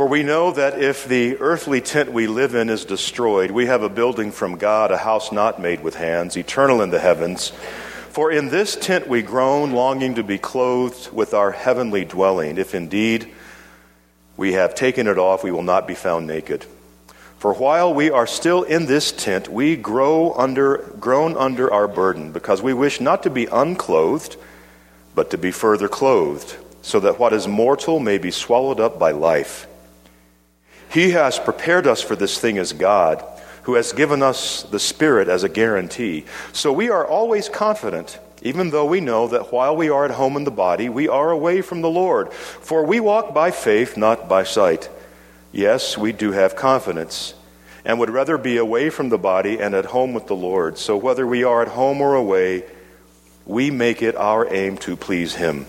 For we know that if the earthly tent we live in is destroyed, we have a building from God, a house not made with hands, eternal in the heavens. For in this tent we groan, longing to be clothed with our heavenly dwelling. If indeed we have taken it off, we will not be found naked. For while we are still in this tent, we grow under, groan under our burden, because we wish not to be unclothed, but to be further clothed, so that what is mortal may be swallowed up by life. He has prepared us for this thing as God, who has given us the Spirit as a guarantee. So we are always confident, even though we know that while we are at home in the body, we are away from the Lord. For we walk by faith, not by sight. Yes, we do have confidence and would rather be away from the body and at home with the Lord. So whether we are at home or away, we make it our aim to please Him.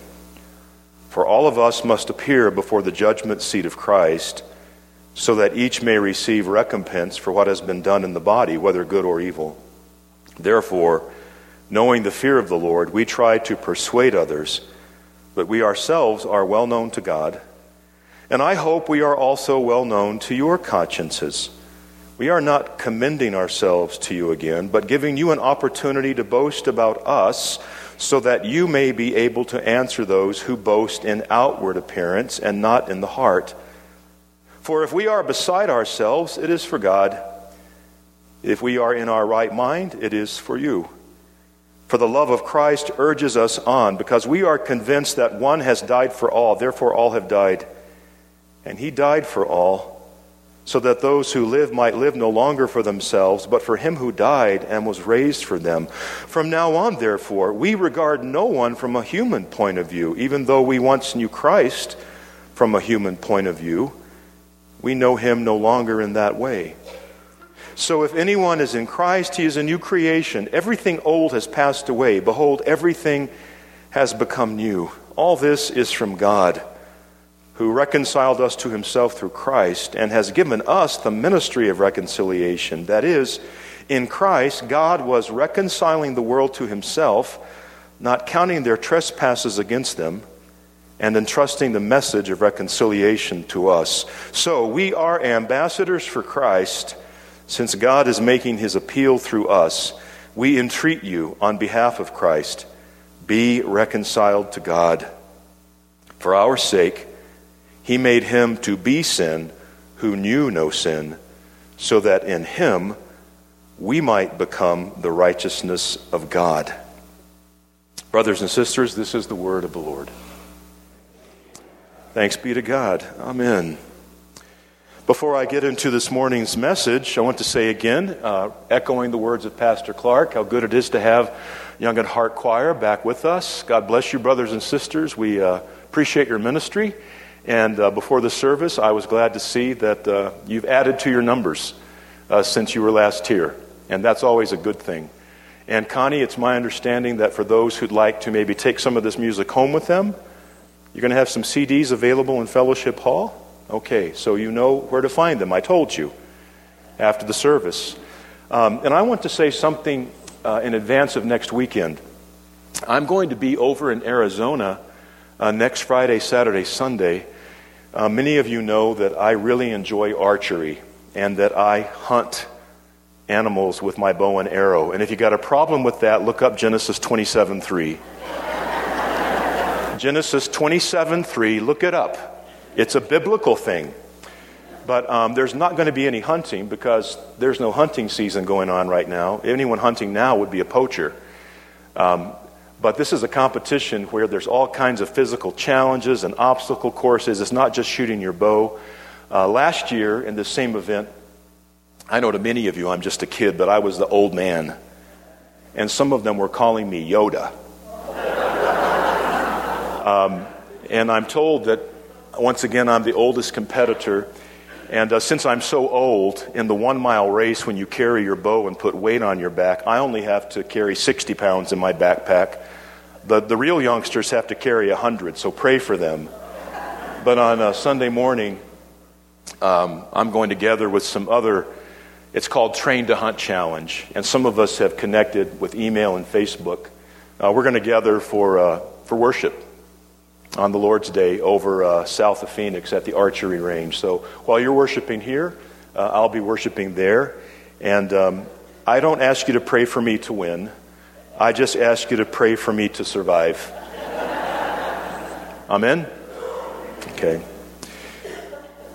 For all of us must appear before the judgment seat of Christ, so that each may receive recompense for what has been done in the body, whether good or evil. Therefore, knowing the fear of the Lord, we try to persuade others, but we ourselves are well known to God. And I hope we are also well known to your consciences. We are not commending ourselves to you again, but giving you an opportunity to boast about us so that you may be able to answer those who boast in outward appearance and not in the heart. For if we are beside ourselves, it is for God. If we are in our right mind, it is for you. For the love of Christ urges us on, because we are convinced that one has died for all, therefore all have died. And he died for all, so that those who live might live no longer for themselves, but for him who died and was raised for them. From now on, therefore, we regard no one from a human point of view, even though we once knew Christ from a human point of view. We know him no longer in that way. So if anyone is in Christ, he is a new creation. Everything old has passed away. Behold, everything has become new. All this is from God who reconciled us to himself through Christ and has given us the ministry of reconciliation. That is, in Christ, God was reconciling the world to himself, not counting their trespasses against them, and entrusting the message of reconciliation to us. So we are ambassadors for Christ. Since God is making his appeal through us, we entreat you on behalf of Christ be reconciled to God. For our sake, he made him to be sin who knew no sin, so that in him we might become the righteousness of God. Brothers and sisters, this is the word of the Lord. Thanks be to God. Amen. Before I get into this morning's message, I want to say again, uh, echoing the words of Pastor Clark, how good it is to have Young at Heart Choir back with us. God bless you, brothers and sisters. We uh, appreciate your ministry. And uh, before the service, I was glad to see that uh, you've added to your numbers uh, since you were last here. And that's always a good thing. And Connie, it's my understanding that for those who'd like to maybe take some of this music home with them, you're going to have some CDs available in Fellowship Hall? Okay, so you know where to find them. I told you after the service. Um, and I want to say something uh, in advance of next weekend. I'm going to be over in Arizona uh, next Friday, Saturday, Sunday. Uh, many of you know that I really enjoy archery and that I hunt animals with my bow and arrow. And if you got a problem with that, look up Genesis 27 3. Genesis 27 3, look it up. It's a biblical thing. But um, there's not going to be any hunting because there's no hunting season going on right now. Anyone hunting now would be a poacher. Um, but this is a competition where there's all kinds of physical challenges and obstacle courses. It's not just shooting your bow. Uh, last year, in this same event, I know to many of you I'm just a kid, but I was the old man. And some of them were calling me Yoda. Um, and I'm told that, once again, I'm the oldest competitor. And uh, since I'm so old, in the one mile race, when you carry your bow and put weight on your back, I only have to carry 60 pounds in my backpack. The, the real youngsters have to carry 100, so pray for them. But on a Sunday morning, um, I'm going together with some other, it's called Train to Hunt Challenge. And some of us have connected with email and Facebook. Uh, we're going to gather for, uh, for worship. On the Lord's Day over uh, south of Phoenix at the archery range. So while you're worshiping here, uh, I'll be worshiping there. And um, I don't ask you to pray for me to win, I just ask you to pray for me to survive. Amen? Okay.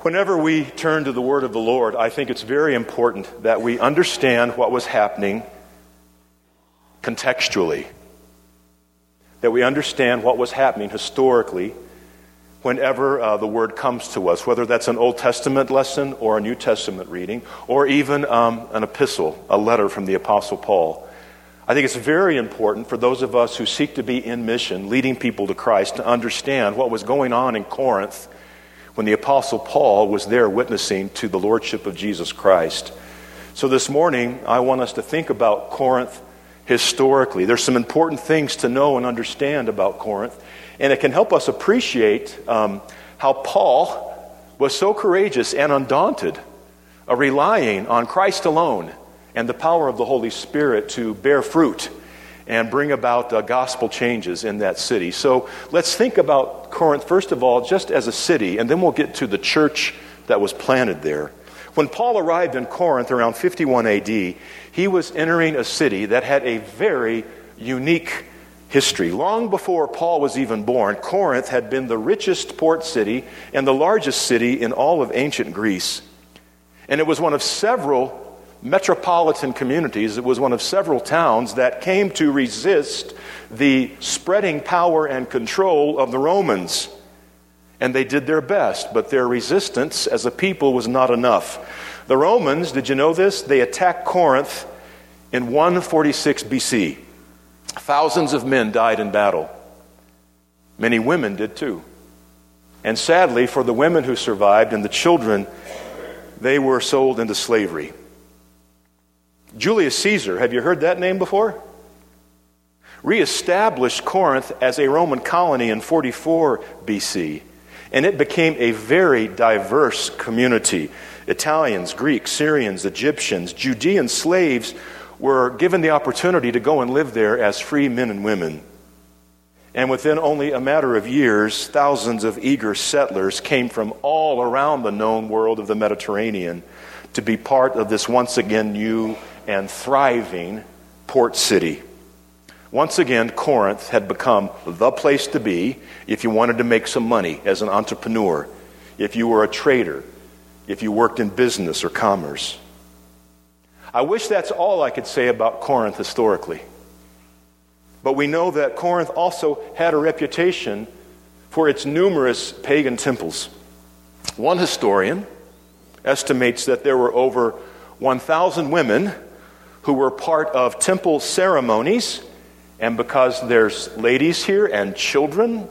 Whenever we turn to the word of the Lord, I think it's very important that we understand what was happening contextually that we understand what was happening historically whenever uh, the word comes to us, whether that's an Old Testament lesson or a New Testament reading, or even um, an epistle, a letter from the Apostle Paul. I think it's very important for those of us who seek to be in mission, leading people to Christ, to understand what was going on in Corinth when the Apostle Paul was there witnessing to the Lordship of Jesus Christ. So this morning, I want us to think about Corinth historically. There's some important things to know and understand about Corinth, and it can help us appreciate um, how Paul was so courageous and undaunted, uh, relying on Christ alone and the power of the Holy Spirit to bear fruit and bring about uh, gospel changes in that city. So let's think about Corinth, first of all, just as a city, and then we'll get to the church that was planted there. When Paul arrived in Corinth around 51 AD, he was entering a city that had a very unique history. Long before Paul was even born, Corinth had been the richest port city and the largest city in all of ancient Greece. And it was one of several metropolitan communities, it was one of several towns that came to resist the spreading power and control of the Romans and they did their best, but their resistance as a people was not enough. The Romans, did you know this? They attacked Corinth in 146 BC. Thousands of men died in battle. Many women did too. And sadly, for the women who survived and the children, they were sold into slavery. Julius Caesar, have you heard that name before? Reestablished Corinth as a Roman colony in 44 BC and it became a very diverse community. Italians, Greeks, Syrians, Egyptians, Judean slaves were given the opportunity to go and live there as free men and women. And within only a matter of years, thousands of eager settlers came from all around the known world of the Mediterranean to be part of this once again new and thriving port city. Once again, Corinth had become the place to be if you wanted to make some money as an entrepreneur, if you were a trader, if you worked in business or commerce. I wish that's all I could say about Corinth historically. But we know that Corinth also had a reputation for its numerous pagan temples. One historian estimates that there were over 1,000 women who were part of temple ceremonies and because there's ladies here and children,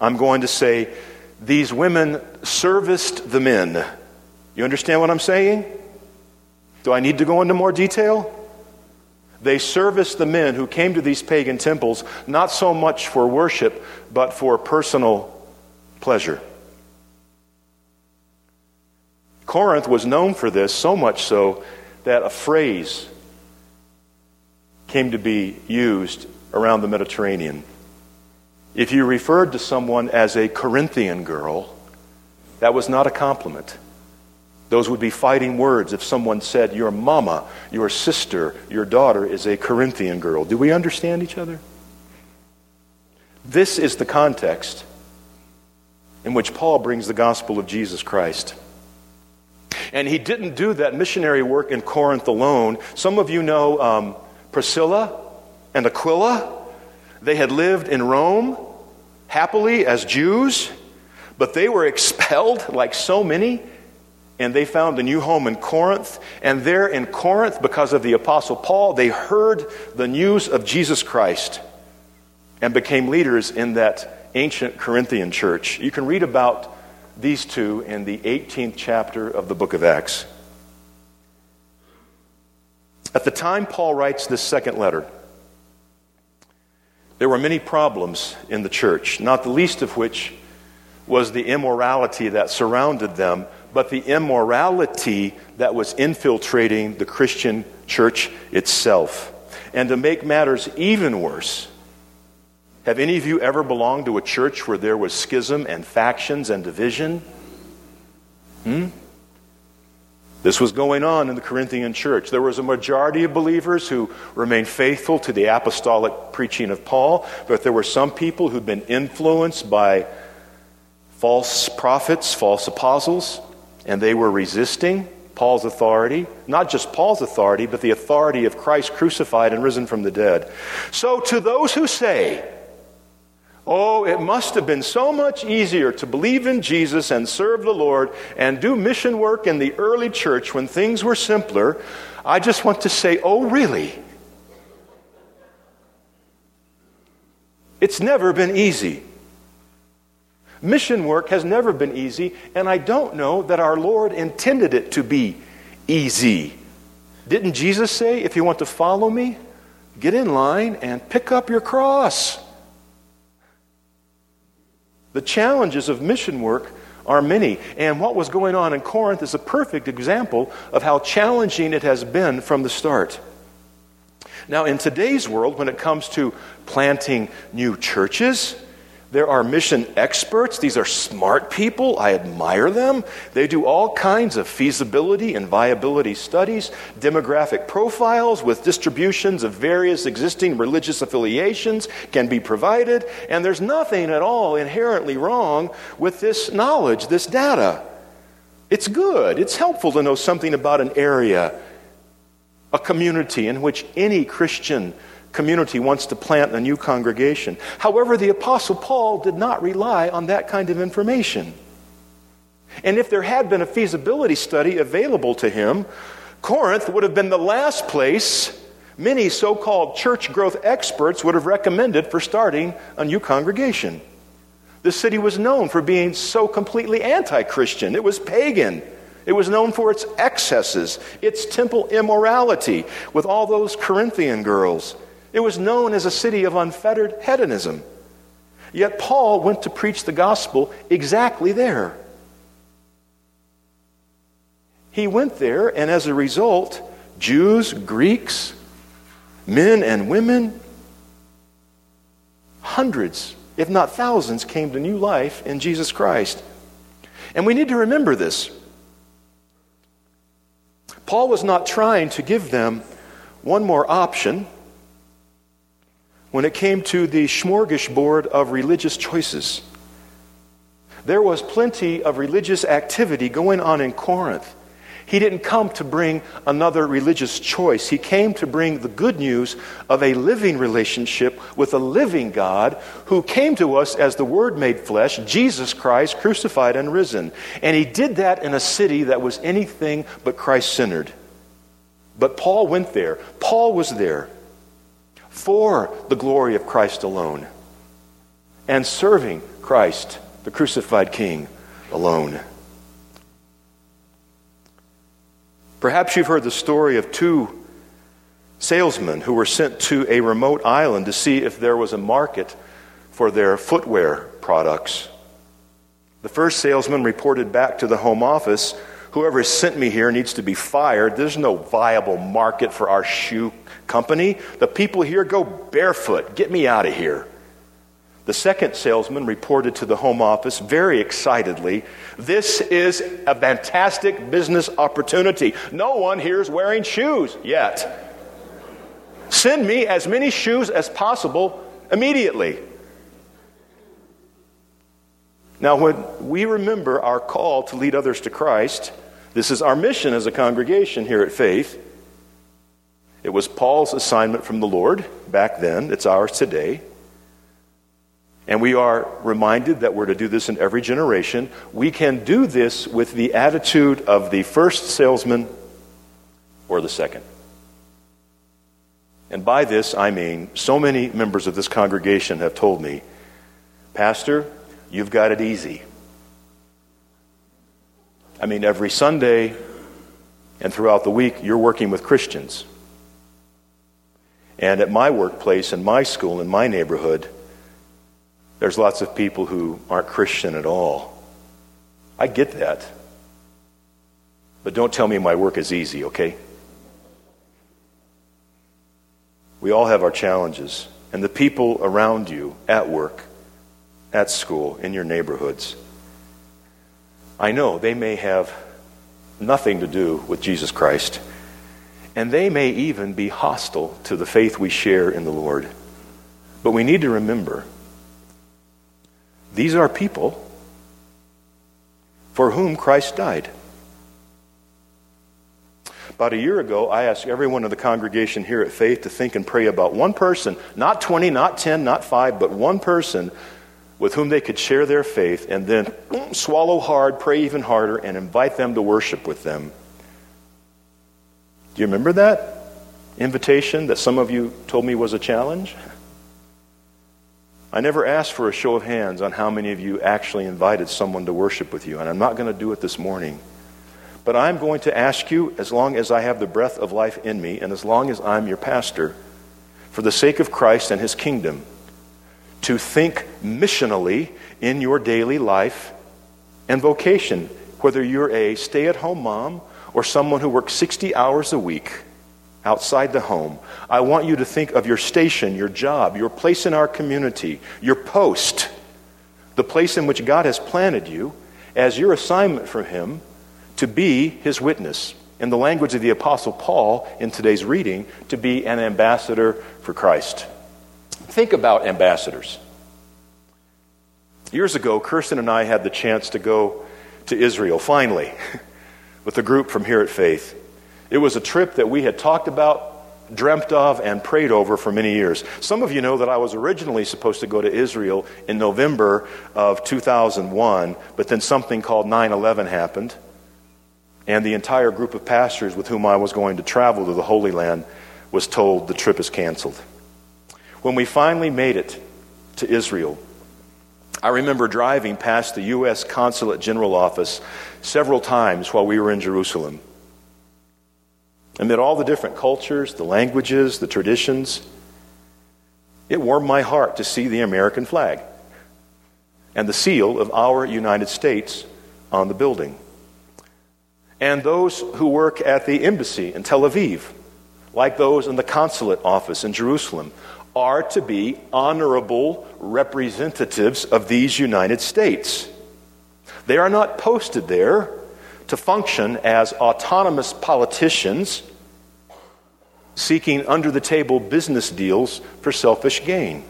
I'm going to say these women serviced the men. You understand what I'm saying? Do I need to go into more detail? They serviced the men who came to these pagan temples not so much for worship, but for personal pleasure. Corinth was known for this, so much so that a phrase came to be used around the Mediterranean. If you referred to someone as a Corinthian girl, that was not a compliment. Those would be fighting words if someone said, Your mama, your sister, your daughter is a Corinthian girl. Do we understand each other? This is the context in which Paul brings the gospel of Jesus Christ. And he didn't do that missionary work in Corinth alone. Some of you know um, Priscilla and Aquila. They had lived in Rome happily as Jews, but they were expelled like so many, and they found a new home in Corinth. And there in Corinth, because of the Apostle Paul, they heard the news of Jesus Christ and became leaders in that ancient Corinthian church. You can read about these two in the 18th chapter of the book of Acts. At the time Paul writes this second letter, there were many problems in the church, not the least of which was the immorality that surrounded them, but the immorality that was infiltrating the Christian church itself. And to make matters even worse, Have any of you ever belonged to a church where there was schism and factions and division? Hmm? This was going on in the Corinthian church. There was a majority of believers who remained faithful to the apostolic preaching of Paul, but there were some people who'd been influenced by false prophets, false apostles, and they were resisting Paul's authority. Not just Paul's authority, but the authority of Christ crucified and risen from the dead. So, to those who say, Oh, it must have been so much easier to believe in Jesus and serve the Lord and do mission work in the early church when things were simpler. I just want to say, oh, really? It's never been easy. Mission work has never been easy, and I don't know that our Lord intended it to be easy. Didn't Jesus say, if you want to follow me, get in line and pick up your cross? The challenges of mission work are many, and what was going on in Corinth is a perfect example of how challenging it has been from the start. Now, in today's world, when it comes to planting new churches, there are mission experts. These are smart people. I admire them. They do all kinds of feasibility and viability studies, demographic profiles with distributions of various existing religious affiliations can be provided, and there's nothing at all inherently wrong with this knowledge, this data. It's good. It's helpful to know something about an area, a community in which any Christian community wants to plant a new congregation. However, the Apostle Paul did not rely on that kind of information. And if there had been a feasibility study available to him, Corinth would have been the last place many so called church growth experts would have recommended for starting a new congregation. The city was known for being so completely anti Christian, it was pagan. It was known for its excesses, its temple immorality, with all those Corinthian girls. It was known as a city of unfettered hedonism. Yet Paul went to preach the gospel exactly there. He went there, and as a result, Jews, Greeks, men and women, hundreds, if not thousands, came to new life in Jesus Christ. And we need to remember this. Paul was not trying to give them one more option when it came to the smorgasbord of religious choices. There was plenty of religious activity going on in Corinth. He didn't come to bring another religious choice. He came to bring the good news of a living relationship with a living God who came to us as the Word made flesh, Jesus Christ, crucified and risen. And he did that in a city that was anything but Christ centered. But Paul went there, Paul was there for the glory of Christ alone and serving Christ, the crucified King, alone. Perhaps you've heard the story of two salesmen who were sent to a remote island to see if there was a market for their footwear products. The first salesman reported back to the home office Whoever sent me here needs to be fired. There's no viable market for our shoe company. The people here go barefoot. Get me out of here. The second salesman reported to the home office very excitedly This is a fantastic business opportunity. No one here is wearing shoes yet. Send me as many shoes as possible immediately. Now, when we remember our call to lead others to Christ, this is our mission as a congregation here at Faith. It was Paul's assignment from the Lord back then, it's ours today. And we are reminded that we're to do this in every generation. We can do this with the attitude of the first salesman or the second. And by this, I mean so many members of this congregation have told me, Pastor, You've got it easy. I mean, every Sunday and throughout the week, you're working with Christians. And at my workplace, in my school, in my neighborhood, there's lots of people who aren't Christian at all. I get that. But don't tell me my work is easy, okay? We all have our challenges. and the people around you at work, at school, in your neighborhoods. I know they may have nothing to do with Jesus Christ, and they may even be hostile to the faith we share in the Lord. But we need to remember these are people for whom Christ died. About a year ago, I asked everyone in the congregation here at Faith to think and pray about one person, not 20, not 10, not 5, but one person with whom they could share their faith and then swallow hard, pray even harder, and invite them to worship with them. Do you remember that invitation that some of you told me was a challenge? I never asked for a show of hands on how many of you actually invited someone to worship with you, and I'm not going to do it this morning. But I'm going to ask you, as long as I have the breath of life in me, and as long as I'm your pastor, for the sake of Christ and his kingdom, to think missionally in your daily life and vocation, whether you're a stay at home mom or someone who works 60 hours a week outside the home. I want you to think of your station, your job, your place in our community, your post, the place in which God has planted you as your assignment for Him to be his witness. In the language of the Apostle Paul in today's reading, to be an ambassador for Christ. Think about ambassadors. Years ago, Kirsten and I had the chance to go to Israel, finally, with a group from here at Faith. It was a trip that we had talked about, dreamt of, and prayed over for many years. Some of you know that I was originally supposed to go to Israel in November of 2001, but then something called 9 11 happened and the entire group of pastors with whom I was going to travel to the Holy Land was told the trip is canceled. When we finally made it to Israel, I remember driving past the U.S. Consulate General Office several times while we were in Jerusalem. Amid all the different cultures, the languages, the traditions, it warmed my heart to see the American flag and the seal of our United States on the building and those who work at the embassy in Tel Aviv, like those in the consulate office in Jerusalem, are to be honorable representatives of these United States. They are not posted there to function as autonomous politicians seeking under the table business deals for selfish gain.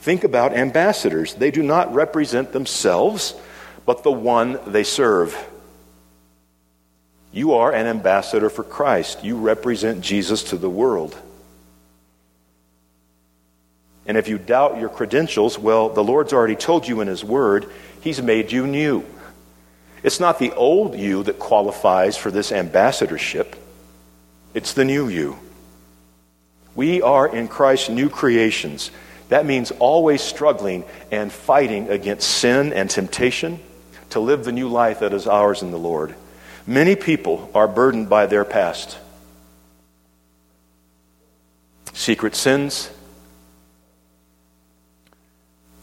Think about ambassadors. They do not represent themselves, but the one they serve. You are an ambassador for Christ. You represent Jesus to the world. And if you doubt your credentials, well, the Lord's already told you in His Word, He's made you new. It's not the old you that qualifies for this ambassadorship, it's the new you. We are in Christ new creations. That means always struggling and fighting against sin and temptation to live the new life that is ours in the Lord. Many people are burdened by their past. Secret sins,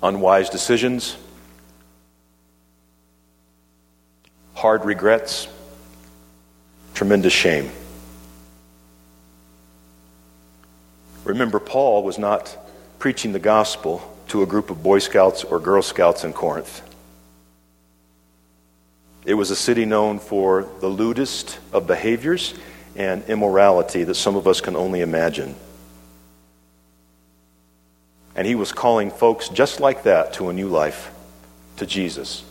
unwise decisions, hard regrets, tremendous shame. Remember, Paul was not preaching the gospel to a group of Boy Scouts or Girl Scouts in Corinth. It was a city known for the lewdest of behaviors and immorality that some of us can only imagine. And he was calling folks just like that to a new life, to Jesus,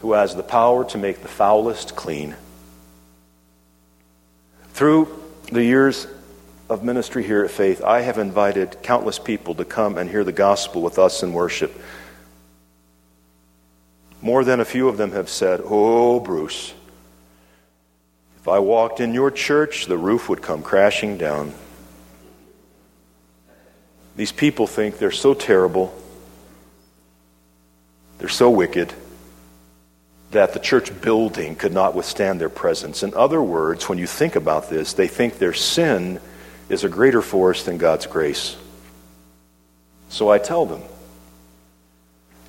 who has the power to make the foulest clean. Through the years of ministry here at Faith, I have invited countless people to come and hear the gospel with us in worship. More than a few of them have said, Oh, Bruce, if I walked in your church, the roof would come crashing down. These people think they're so terrible, they're so wicked, that the church building could not withstand their presence. In other words, when you think about this, they think their sin is a greater force than God's grace. So I tell them,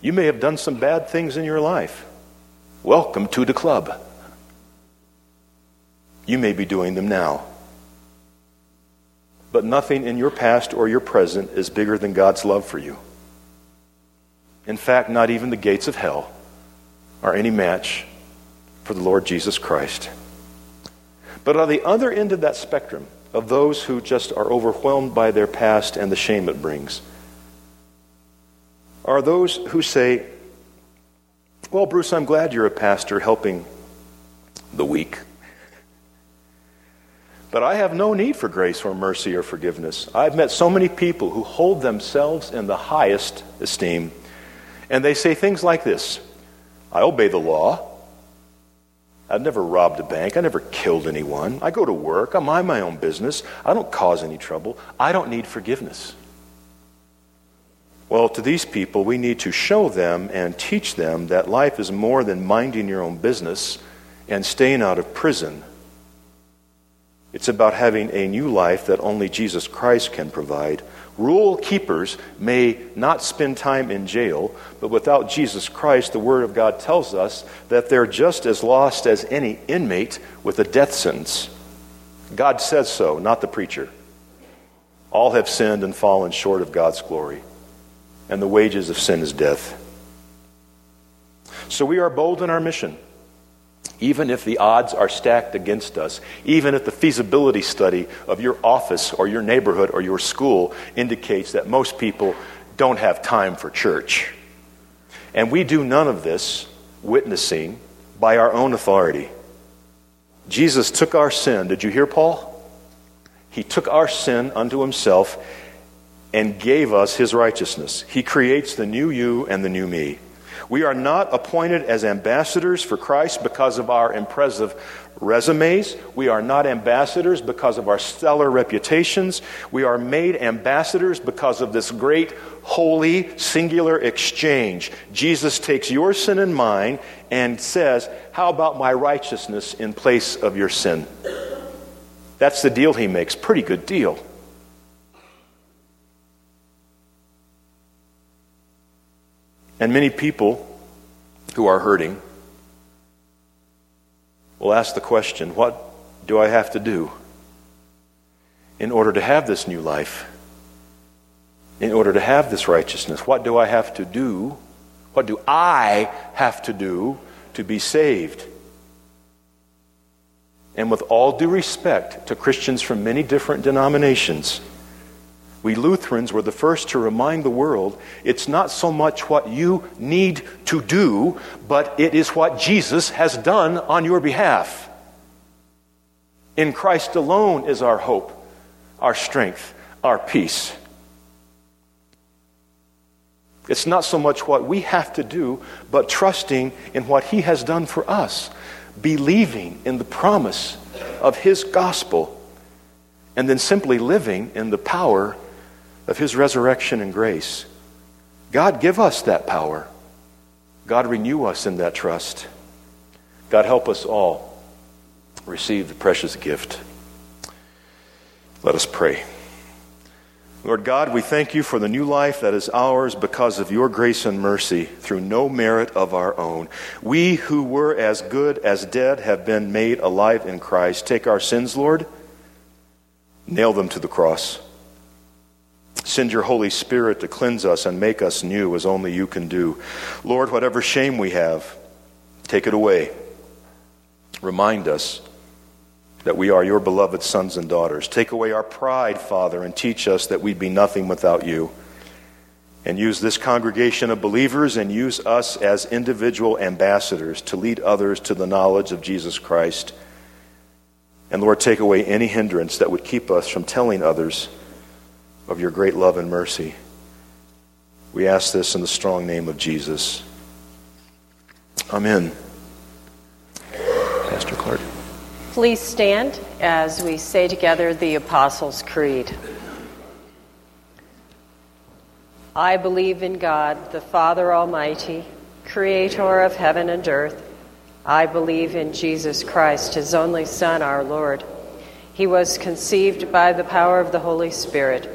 you may have done some bad things in your life. Welcome to the club. You may be doing them now. But nothing in your past or your present is bigger than God's love for you. In fact, not even the gates of hell are any match for the Lord Jesus Christ. But on the other end of that spectrum, of those who just are overwhelmed by their past and the shame it brings, are those who say, Well, Bruce, I'm glad you're a pastor helping the weak. But I have no need for grace or mercy or forgiveness. I've met so many people who hold themselves in the highest esteem, and they say things like this I obey the law. I've never robbed a bank. I never killed anyone. I go to work. I mind my own business. I don't cause any trouble. I don't need forgiveness. Well, to these people, we need to show them and teach them that life is more than minding your own business and staying out of prison. It's about having a new life that only Jesus Christ can provide. Rule keepers may not spend time in jail, but without Jesus Christ, the Word of God tells us that they're just as lost as any inmate with a death sentence. God says so, not the preacher. All have sinned and fallen short of God's glory, and the wages of sin is death. So we are bold in our mission even if the odds are stacked against us, even if the feasibility study of your office or your neighborhood or your school indicates that most people don't have time for church. And we do none of this witnessing by our own authority. Jesus took our sin. Did you hear Paul? He took our sin unto himself and gave us his righteousness. He creates the new you and the new me. We are not appointed as ambassadors for Christ because of our impressive resumes. We are not ambassadors because of our stellar reputations. We are made ambassadors because of this great, holy, singular exchange. Jesus takes your sin and mine and says, How about my righteousness in place of your sin? That's the deal he makes. Pretty good deal. And many people who are hurting will ask the question what do I have to do in order to have this new life? In order to have this righteousness? What do I have to do? What do I have to do to be saved? And with all due respect to Christians from many different denominations, we Lutherans were the first to remind the world it's not so much what you need to do, but it is what Jesus has done on your behalf. In Christ alone is our hope, our strength, our peace. It's not so much what we have to do, but trusting in what He has done for us, believing in the promise of His gospel, and then simply living in the power of His resurrection and grace. God, give us that power. God, renew us in that trust. God, help us all receive the precious gift. Let us pray. Lord God, we thank you for the new life that is ours because of your grace and mercy through no merit of our own. We who were as good as dead have been made alive in Christ. Take our sins, Lord, nail them to the cross. Send your Holy Spirit to cleanse us and make us new as only you can do. Lord, whatever shame we have, take it away. Remind us that we are your beloved sons and daughters. Take away our pride, Father, and teach us that we'd be nothing without you. And use this congregation of believers and use us as individual ambassadors to lead others to the knowledge of Jesus Christ. And Lord, take away any hindrance that would keep us from telling others of your great love and mercy. We ask this in the strong name of Jesus. Amen. Pastor Clark. Please stand as we say together the Apostles' Creed. I believe in God, the Father Almighty, creator of heaven and earth. I believe in Jesus Christ, his only Son, our Lord. He was conceived by the power of the Holy Spirit